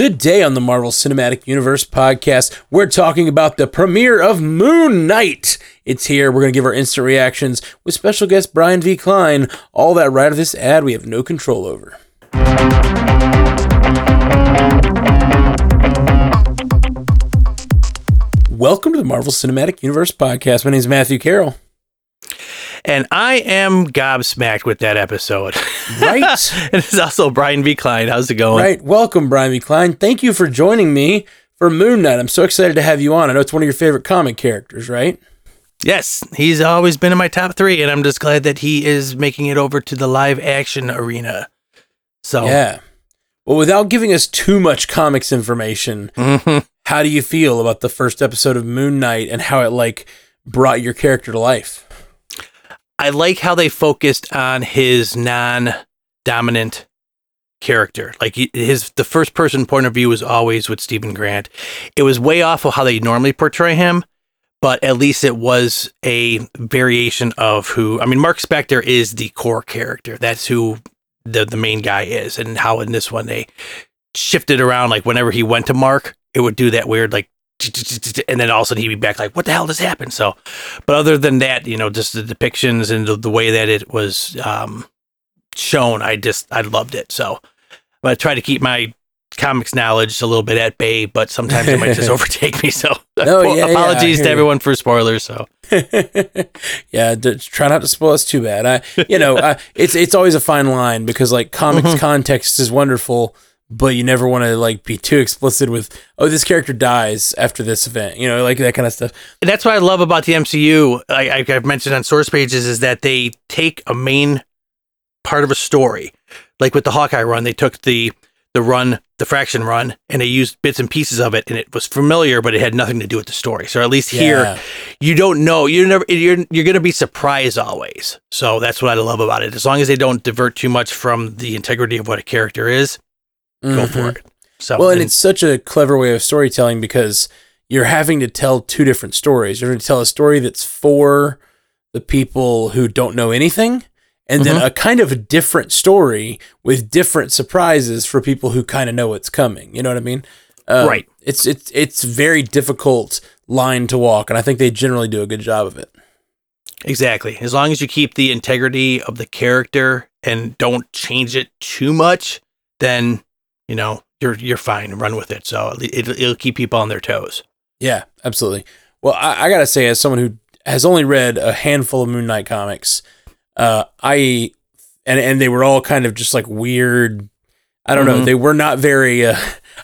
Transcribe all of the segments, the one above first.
Today on the Marvel Cinematic Universe podcast, we're talking about the premiere of Moon Knight. It's here. We're going to give our instant reactions with special guest Brian V. Klein. All that right of this ad we have no control over. Welcome to the Marvel Cinematic Universe podcast. My name is Matthew Carroll. And I am gobsmacked with that episode. Right? and it's also Brian V. Klein. How's it going? Right. Welcome, Brian V. Klein. Thank you for joining me for Moon Knight. I'm so excited to have you on. I know it's one of your favorite comic characters, right? Yes, he's always been in my top three, and I'm just glad that he is making it over to the live action arena. So Yeah. Well, without giving us too much comics information, Mhm. how do you feel about the first episode of Moon Knight and how it like brought your character to life? I like how they focused on his non-dominant character. Like his the first person point of view was always with Steven Grant. It was way off of how they normally portray him, but at least it was a variation of who. I mean, Mark Spector is the core character. That's who the the main guy is, and how in this one they shifted around. Like whenever he went to Mark, it would do that weird like. And then all of a sudden he'd be back like, what the hell just happened? So, but other than that, you know, just the depictions and the, the way that it was um, shown, I just I loved it. So, I try to keep my comics knowledge a little bit at bay, but sometimes it might just overtake me. So, No, yeah, yeah, apologies here to everyone for spoilers. So, yeah, d- try not to spoil us too bad. I, you know, I, it's it's always a fine line because like comics Mm-hmm. context is wonderful, but you never want to like be too explicit with oh this character dies after this event, you know, like that kind of stuff. And that's what I love about the MCU. I, I've mentioned on source pages is that they take a main part of a story, like with the Hawkeye run, they took the the run, the Fraction run, and they used bits and pieces of it, and it was familiar, but it had nothing to do with the story. So at least Yeah. here, you don't know. you're never. You're you're gonna be surprised always. So that's what I love about it. As long as they don't divert too much from the integrity of what a character is, go Mhm. for it. So Well, and it's such a clever way of storytelling because you're having to tell two different stories. You're going to tell a story that's for the people who don't know anything, and then Mhm. a kind of a different story with different surprises for people who kind of know what's coming. You know what I mean? Um, Right. It's it's it's very difficult line to walk, and I think they generally do a good job of it. Exactly. As long as you keep the integrity of the character and don't change it too much, then you know you're you're fine. Run with it. So it, it'll keep people on their toes. Yeah, absolutely. Well, I, I gotta say, as someone who has only read a handful of Moon Knight comics, uh, I and and they were all kind of just like weird. I don't know. Mhm. They were not very. Uh,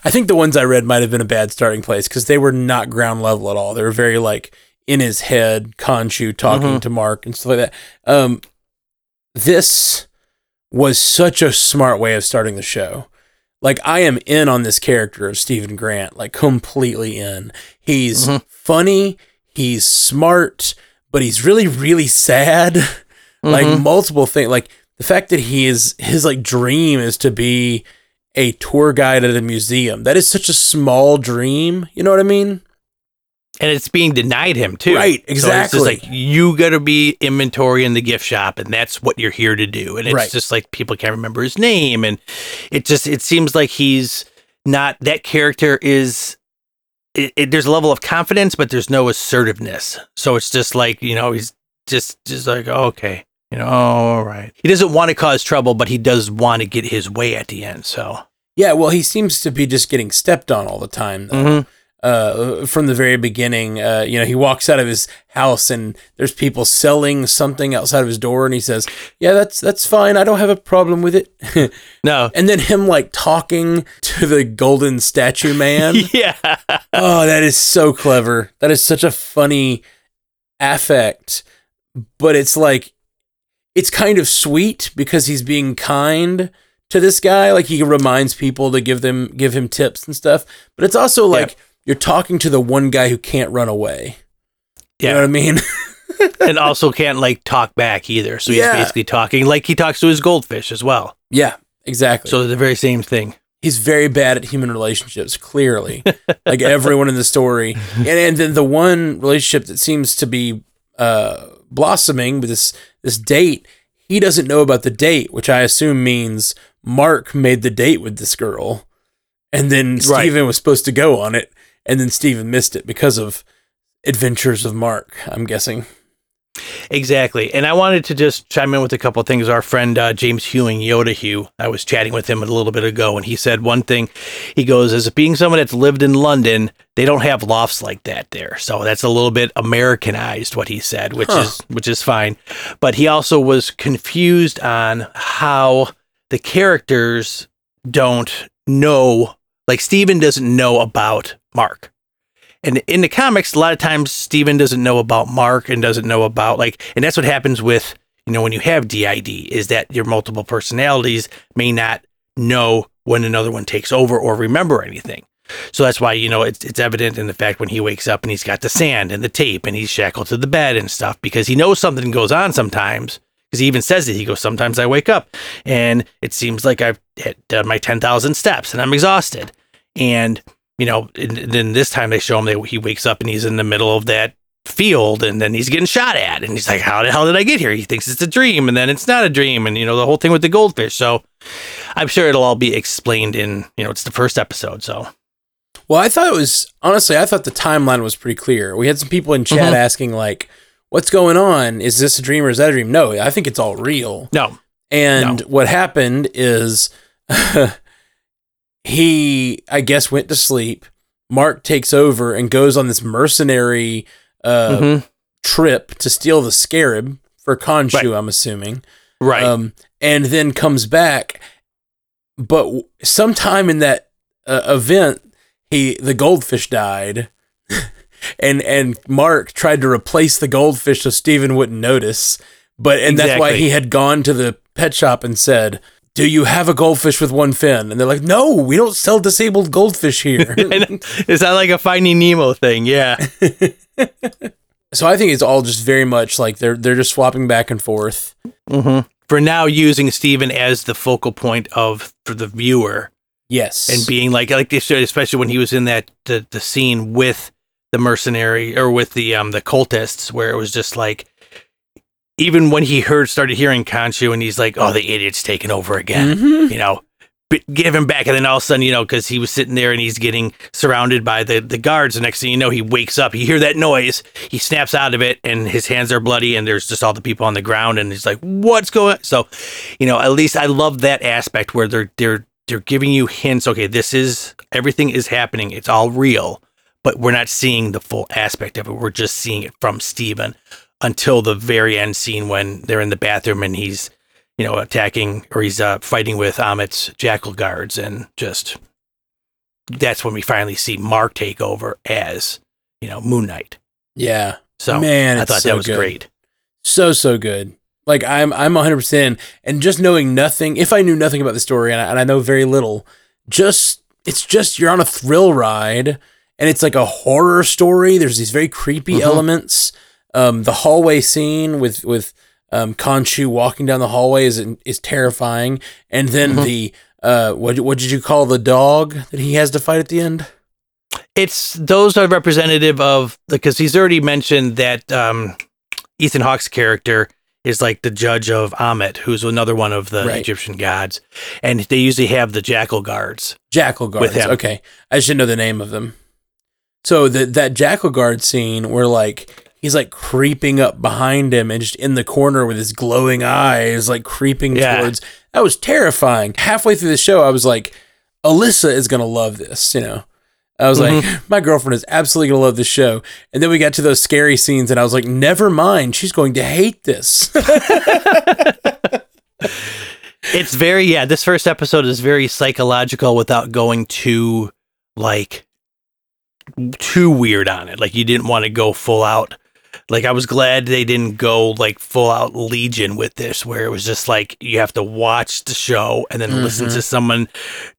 I think the ones I read might have been a bad starting place because they were not ground level at all. They were very like in his head, Khonshu talking Mhm. to Mark and stuff like that. Um, this was such a smart way of starting the show. Like I am in on this character of Steven Grant, like completely in. He's Mhm. funny, he's smart, but he's really really sad. like Mhm. multiple things like the fact that he is his like dream is to be a tour guide at a museum. That is such a small dream, you know what I mean? And it's being denied him too. Right, So it's just like you got to be inventory in the gift shop, and that's what you're here to do. And it's Right. just like people can't remember his name, and it just it seems like he's not that character is. It, it, there's a level of confidence, but there's no assertiveness. So it's just like you know he's just just like okay, you know, oh, all right. He doesn't want to cause trouble, but he does want to get his way at the end. So Yeah, well, he seems to be just getting stepped on all the time. though. Mm-hmm. Uh, from the very beginning, uh, you know, he walks out of his house and there's people selling something outside of his door, and he says, "Yeah, that's that's fine. I don't have a problem with it." no, and then him like talking to the golden statue man. yeah, oh, that is so clever. That is such a funny affect, but it's like it's kind of sweet because he's being kind to this guy. Like he reminds people to give them give him tips and stuff. But it's also like you're talking to the one guy who can't run away. You Yeah. know what I mean? and also can't like talk back either. So he's Yeah. basically talking like he talks to his goldfish as well. yeah, exactly. So the very same thing. he's very bad at human relationships clearly like everyone in the story and, and then the one relationship that seems to be uh, blossoming with this this date he doesn't know about the date which i assume means mark made the date with this girl and then Right. Was supposed to go on it, and then Steven missed it because of Adventures of Mark. I'm guessing. Exactly. And I wanted to just chime in with a couple of things. Our friend uh, James Hewing, Yoda Hugh, I was chatting with him a little bit ago, and he said one thing. He goes, as being someone that's lived in London, they don't have lofts like that there. So that's a little bit Americanized, what he said, which Huh. is which is fine. But he also was confused on how the characters don't know, like Steven doesn't know about Mark. And in the comics, a lot of times Steven doesn't know about Mark and doesn't know about like, and that's what happens with, you know, when you have DID is that your multiple personalities may not know when another one takes over or remember anything. So that's why, you know, it's, it's evident in the fact when he wakes up and he's got the sand and the tape and he's shackled to the bed and stuff because he knows something goes on sometimes. Because he even says it. He goes, Sometimes I wake up and it seems like I've hit uh, my 10,000 steps and I'm exhausted. And you know, and then this time they show him that he wakes up and he's in the middle of that field and then he's getting shot at and he's like, How the hell did I get here? He thinks it's a dream and then it's not a dream and you know, the whole thing with the goldfish. So I'm sure it'll all be explained in, you know, it's the first episode. So Well, I thought it was honestly, I thought the timeline was pretty clear. We had some people in chat Mhm. asking like, "What's going on? Is this a dream or is that a dream?" No, I think it's all real. no. And what happened is he, I guess, went to sleep. Mark takes over and goes on this mercenary uh, Mhm. trip to steal the scarab for Khonshu, Right. I'm assuming. Right. Um, and then comes back. But w- sometime in that uh, event, he the goldfish died, and and Mark tried to replace the goldfish so Steven wouldn't notice. But and that's why he had gone to the pet shop and said, "Do you have a goldfish with one fin?" And they're like, "No, we don't sell disabled goldfish here." Is that like a Finding Nemo thing? Yeah. so I think it's all just very much like they're they're just swapping back and forth. hmm For now, using Steven as the focal point of for the viewer Yes, and being like like especially when he was in that the, the scene with the mercenary or with the um the cultists, where it was just like even when he heard started hearing Khonshu and he's like, oh, the idiot's taking over again, Mhm. you know. Give him back, and then all of a sudden, you know, because he was sitting there and he's getting surrounded by the, the guards. The next thing you know, he wakes up. You hear that noise. He snaps out of it, and his hands are bloody. And there's just all the people on the ground, and he's like, "What's going?" So, you know, at least I love that aspect where they're they're they're giving you hints. Okay, this is everything is happening. It's all real, but we're not seeing the full aspect of it. We're just seeing it from Steven until the very end scene when they're in the bathroom and he's, you know, attacking or he's uh, fighting with Ammit's jackal guards, and just that's when we finally see Mark take over as, you know, Moon Knight. yeah, So man, I thought so that was good. great. so so good. Like I'm I'm 100 percent and just knowing nothing. If I knew nothing about the story and I, and I know very little, just it's just you're on a thrill ride and it's like a horror story. There's these very creepy Mhm. elements. Um, the hallway scene with with um, Khonshu walking down the hallway is is terrifying, and then Mhm. the uh, what what did you call the dog that he has to fight at the end? It's those are representative of because he's already mentioned that um, Ethan Hawke's character is like the judge of Ammit, who's another one of the Right. Egyptian gods, and they usually have the jackal guards. Jackal guards. him. Okay, I should know the name of them. So the, that jackal guard scene where like he's like creeping up behind him and just in the corner with his glowing eyes, like creeping Yeah. towards. That was terrifying. Halfway through the show, I was like, Alyssa is gonna love this. You know, I was like, mm-hmm. my girlfriend is absolutely gonna love this show. And then we got to those scary scenes, and I was like, never mind, she's going to hate this. It's very yeah. This first episode is very psychological without going too like too weird on it. Like you didn't want to go full out. Like I was glad they didn't go like full out Legion with this, where it was just like you have to watch the show and then listen Mhm. to someone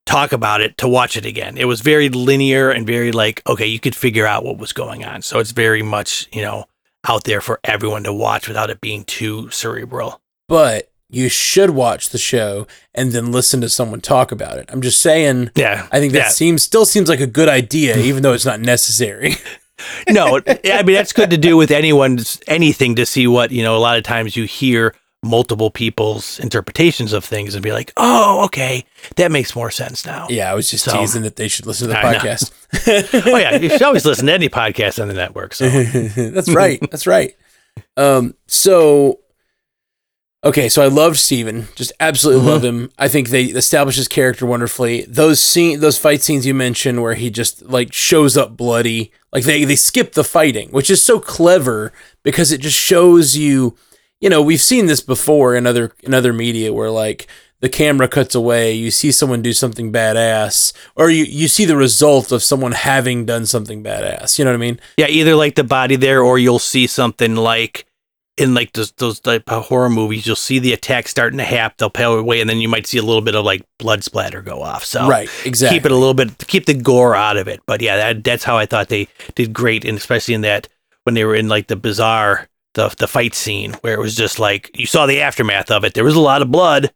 talk about it to watch it again. It was very linear and very like okay, you could figure out what was going on. So it's very much you know out there for everyone to watch without it being too cerebral. but you should watch the show and then listen to someone talk about it. I'm just saying. Yeah, I think that yeah. seems still seems like a good idea, even though it's not necessary. no, I mean that's good to do with anyone's anything to see what you know. A lot of times you hear multiple people's interpretations of things and be like, oh, okay, that makes more sense now. Yeah, I was just So- teasing that they should listen to the I podcast. oh yeah, you should always listen to any podcast on the network. So That's right. That's right. Um, so okay, so I loved Steven. Just absolutely Mhm. loved him. I think they established his character wonderfully. Those scene those fight scenes you mentioned where he just like shows up bloody. Like they they skip the fighting, which is so clever because it just shows you you know, we've seen this before in other in other media where like the camera cuts away, you see someone do something badass, or you, you see the result of someone having done something badass. You know what I mean? yeah, either like the body there, or you'll see something like in like those those type of horror movies. You'll see the attack starting to happen. They'll pale away, and then you might see a little bit of like blood splatter go off. So Right, exactly. keep it a little bit, keep the gore out of it. But yeah, that, that's how I thought they did great, and especially in that when they were in like the bizarre the the fight scene where it was just like you saw the aftermath of it. There was a lot of blood,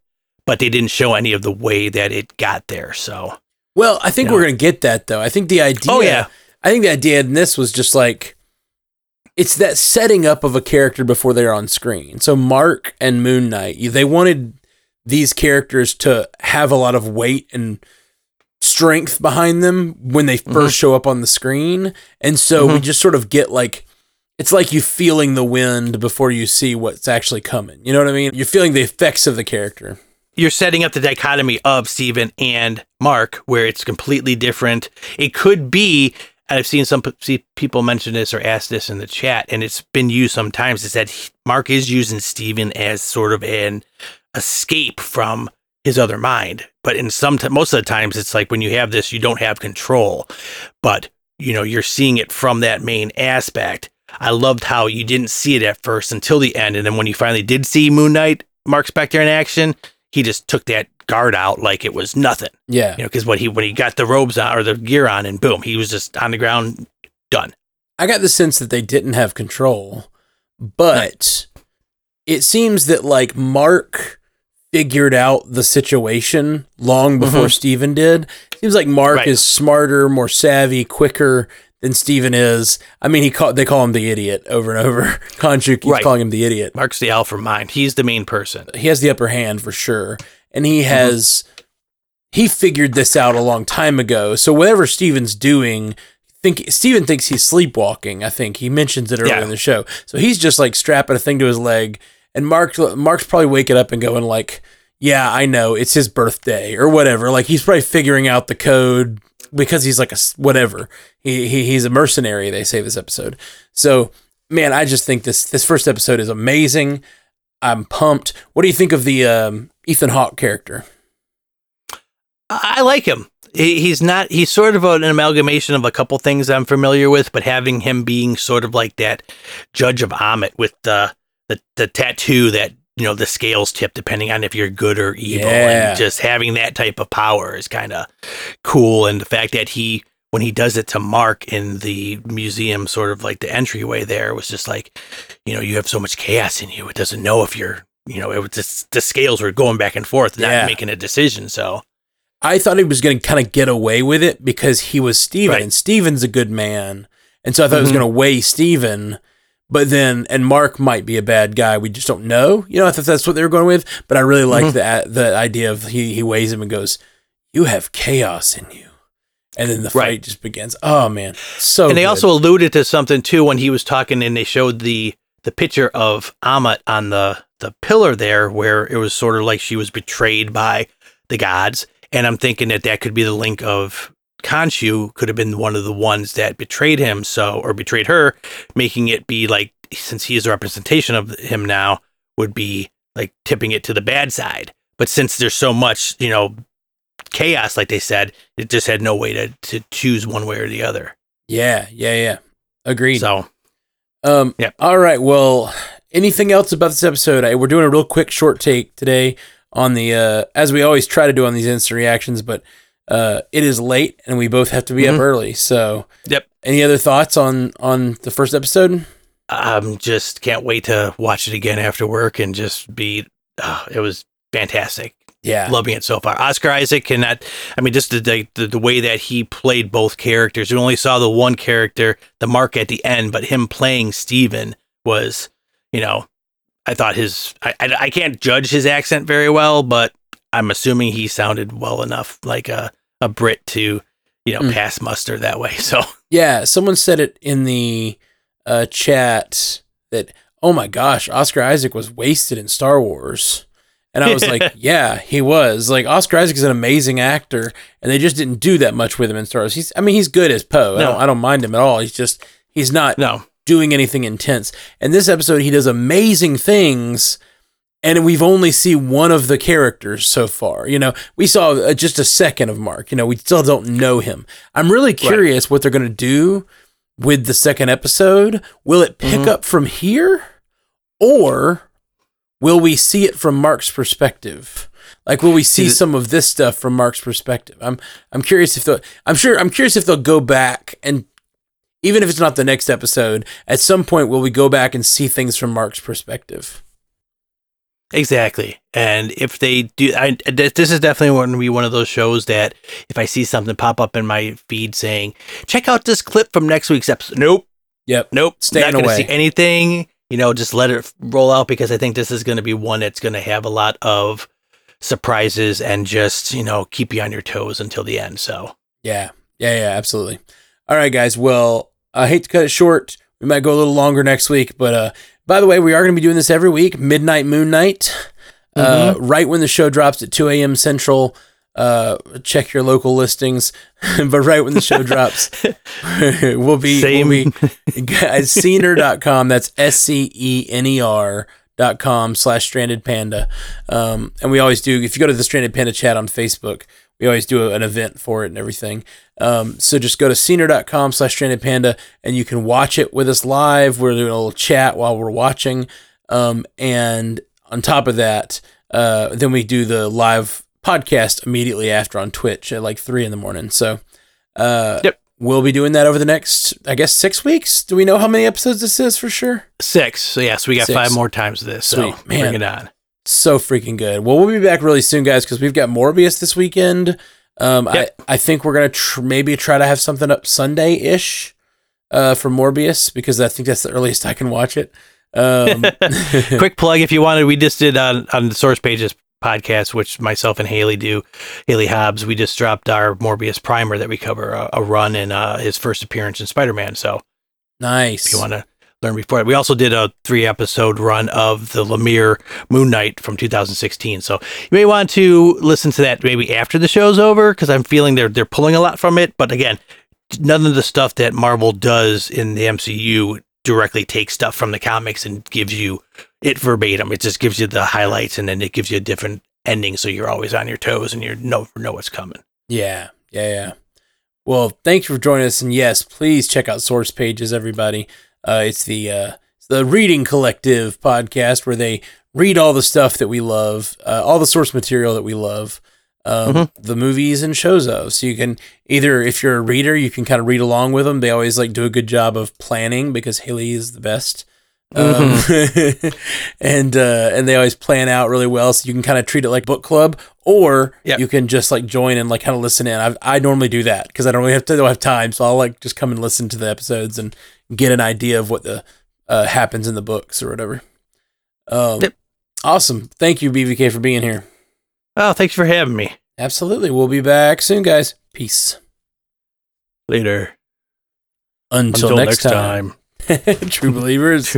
but they didn't show any of the way that it got there. So Well, I think You know. we're gonna get that though. I think the oh, idea. Oh, yeah. I think the idea in this was just like it's that setting up of a character before they're on screen. So Mark and Moon Knight, they wanted these characters to have a lot of weight and strength behind them when they 1st Mhm. show up on the screen, and so we just sort of get like. It's like you feeling the wind before you see what's actually coming. You know what I mean? You're feeling the effects of the character. you're setting up the dichotomy of Steven and Mark, where it's completely different. It could be, and I've seen some people mention this or ask this in the chat, and it's been used sometimes, is that Mark is using Steven as sort of an escape from his other mind. But in some, t- most of the times, it's like when you have this, you don't have control, but you know, you're seeing it from that main aspect. I loved how you didn't see it at first until the end, and then when you finally did see Moon Knight, Mark Spector in action, he just took that guard out like it was nothing. Yeah. You know, because when he when he got the robes on or the gear on, and boom, he was just on the ground, done. I got the sense that they didn't have control, but it seems that like Mark figured out the situation long before Mhm. Steven did. Seems like Mark Right. is smarter, more savvy, quicker than Steven is. I mean, he call, they call him the idiot over and over. Khonshu keeps Right. calling him the idiot. Mark's the alpha mind. He's the main person. He has the upper hand for sure, and he Mm-hmm. has he figured this out a long time ago. So whatever Steven's doing, think Steven thinks he's sleepwalking. I think he mentions it earlier Yeah. in the show. So he's just like strapping a thing to his leg, and Mark Mark's probably waking up and going like, "Yeah, I know, it's his birthday or whatever." Like he's probably figuring out the code because he's like a s- whatever. He, he he's a mercenary. They say this episode. So man, I just think this this first episode is amazing. I'm pumped. What do you think of the um, Ethan Hawke character? I like him. He's not. He's sort of an amalgamation of a couple things I'm familiar with, but having him being sort of like that judge of Ammit with the the, the tattoo that you know the scales tip depending on if you're good or evil, Yeah. and just having that type of power is kind of cool. And the fact that he when he does it to Mark in the museum, sort of like the entryway there, was just like, you know, you have so much chaos in you. It doesn't know if you're, you know, it was just the scales were going back and forth, not Yeah. making a decision. So. I thought he was going to kind of get away with it because he was Steven, Right. and Steven's a good man, and so I thought it was Mhm. going to weigh Steven. But then, and Mark might be a bad guy. We just don't know. You know, I thought that's what they were going with. But I really like Mhm. the the idea of he he weighs him and goes, "You have chaos in you," and then the fight Right. just begins. Oh man, so and they good. also alluded to something too when he was talking and they showed the the picture of Ammit on the the pillar there where it was sort of like she was betrayed by the gods and I'm thinking that that could be the link of Khonshu could have been one of the ones that betrayed him so or betrayed her making it be like since he is a representation of him now would be like tipping it to the bad side but since there's so much you know chaos like they said it just had no way to to choose one way or the other yeah, yeah, yeah. Agreed. so Um, yeah. All right. Well, anything else about this episode? I, we're doing a real quick short take today on the, uh, as we always try to do on these instant reactions, but uh, it is late and we both have to be Mhm. up early. So, Yep. Any other thoughts on on the first episode? I'm just can't wait to watch it again after work and just be. Uh, it was fantastic. Yeah. Loving it so far. Oscar Isaac cannot. I mean, just the, the the way that he played both characters. We only saw the one character, the Mark at the end, but him playing Steven was, you know, I thought his I, I, I can't judge his accent very well, but I'm assuming he sounded well enough like a a Brit to you know Mm. pass muster that way. So Yeah, someone said it in the uh, chat that, oh my gosh, Oscar Isaac was wasted in Star Wars. And I was like, yeah, he was. Like, Oscar Isaac is an amazing actor, and they just didn't do that much with him in Star Wars. He's, I mean, he's good as Poe. I, No. don't, I don't mind him at all. He's just, he's not no, doing anything intense. And this episode, he does amazing things, and we've only seen one of the characters so far. You know, we saw uh, just a second of Mark. You know, we still don't know him. I'm really curious what they're going to do with the second episode. Will it pick Mhm. up from here, or will we see it from Mark's perspective? Like, will we see it- some of this stuff from Mark's perspective? I'm, I'm curious if they'll. I'm sure. I'm curious if they'll go back and even if it's not the next episode, at some point will we go back and see things from Mark's perspective? exactly. And if they do, I, this is definitely going to be one of those shows that if I see something pop up in my feed saying, "Check out this clip from next week's episode," nope, Yep. nope, Staying not going to away. see anything. You know, just let it roll out because I think this is going to be one that's going to have a lot of surprises and just you know keep you on your toes until the end. So Yeah. Yeah, yeah, absolutely. All right, guys. Well, I hate to cut it short. We might go a little longer next week, but uh by the way, we are going to be doing this every week, midnight Moon Knight. Uh right when the show drops at 2 a.m. Central. Uh check your local listings. but right when the show drops, we'll be Same. we'll be at scener.com. That's S C E N E R dot com slash stranded panda. Um, and we always do, if you go to the stranded panda chat on Facebook, we always do an event for it and everything. Um, so just go to scener.com slash stranded panda and you can watch it with us live. We're doing a little chat while we're watching. Um, and on top of that, uh, then we do the live podcast immediately after on Twitch at like three in the morning. So, uh, Yep. we'll be doing that over the next, I guess, six weeks. Do we know how many episodes this is for sure? six. So yes, we got Six. five more times of this. So Man. bring it on. So freaking good. Well, we'll be back really soon, guys, because we've got Morbius this weekend. Um, Yep. I, I think we're gonna tr- maybe try to have something up Sunday ish, uh, for Morbius because I think that's the earliest I can watch it. Um, Quick plug if you wanted, we just did on on the Source Pages podcast, which myself and Haley do. Haley Hobbs, we just dropped our Morbius primer that we cover a, a run in uh, his first appearance in Spider Man. So nice. if you want to learn before that, we also did a three episode run of the Lemire Moon Knight from 2016. So you may want to listen to that maybe after the show's over because I'm feeling they're they're pulling a lot from it. But again, none of the stuff that Marvel does in the MCU directly takes stuff from the comics and gives you it verbatim. It just gives you the highlights and then it gives you a different ending, so you're always on your toes and you know know what's coming. Yeah, yeah, yeah. Well, thank you for joining us, and yes, please check out Source Pages, everybody. Uh, it's the uh, the Reading Collective podcast where they read all the stuff that we love, uh, all the source material that we love, um, Mhm. the movies and shows of. So you can either, if you're a reader, you can kind of read along with them. They always like do a good job of planning because Haley is the best. Um, and uh, and they always plan out really well, so you can kind of treat it like book club, or Yep. you can just like join and like kind of listen in. I I normally do that because I don't really have to don't have time, so I'll like just come and listen to the episodes and get an idea of what the uh, happens in the books or whatever. Um, Yep. Awesome, thank you BVK for being here. Oh, thanks for having me. Absolutely, we'll be back soon, guys. Peace. Later. Until, next, time. True believers.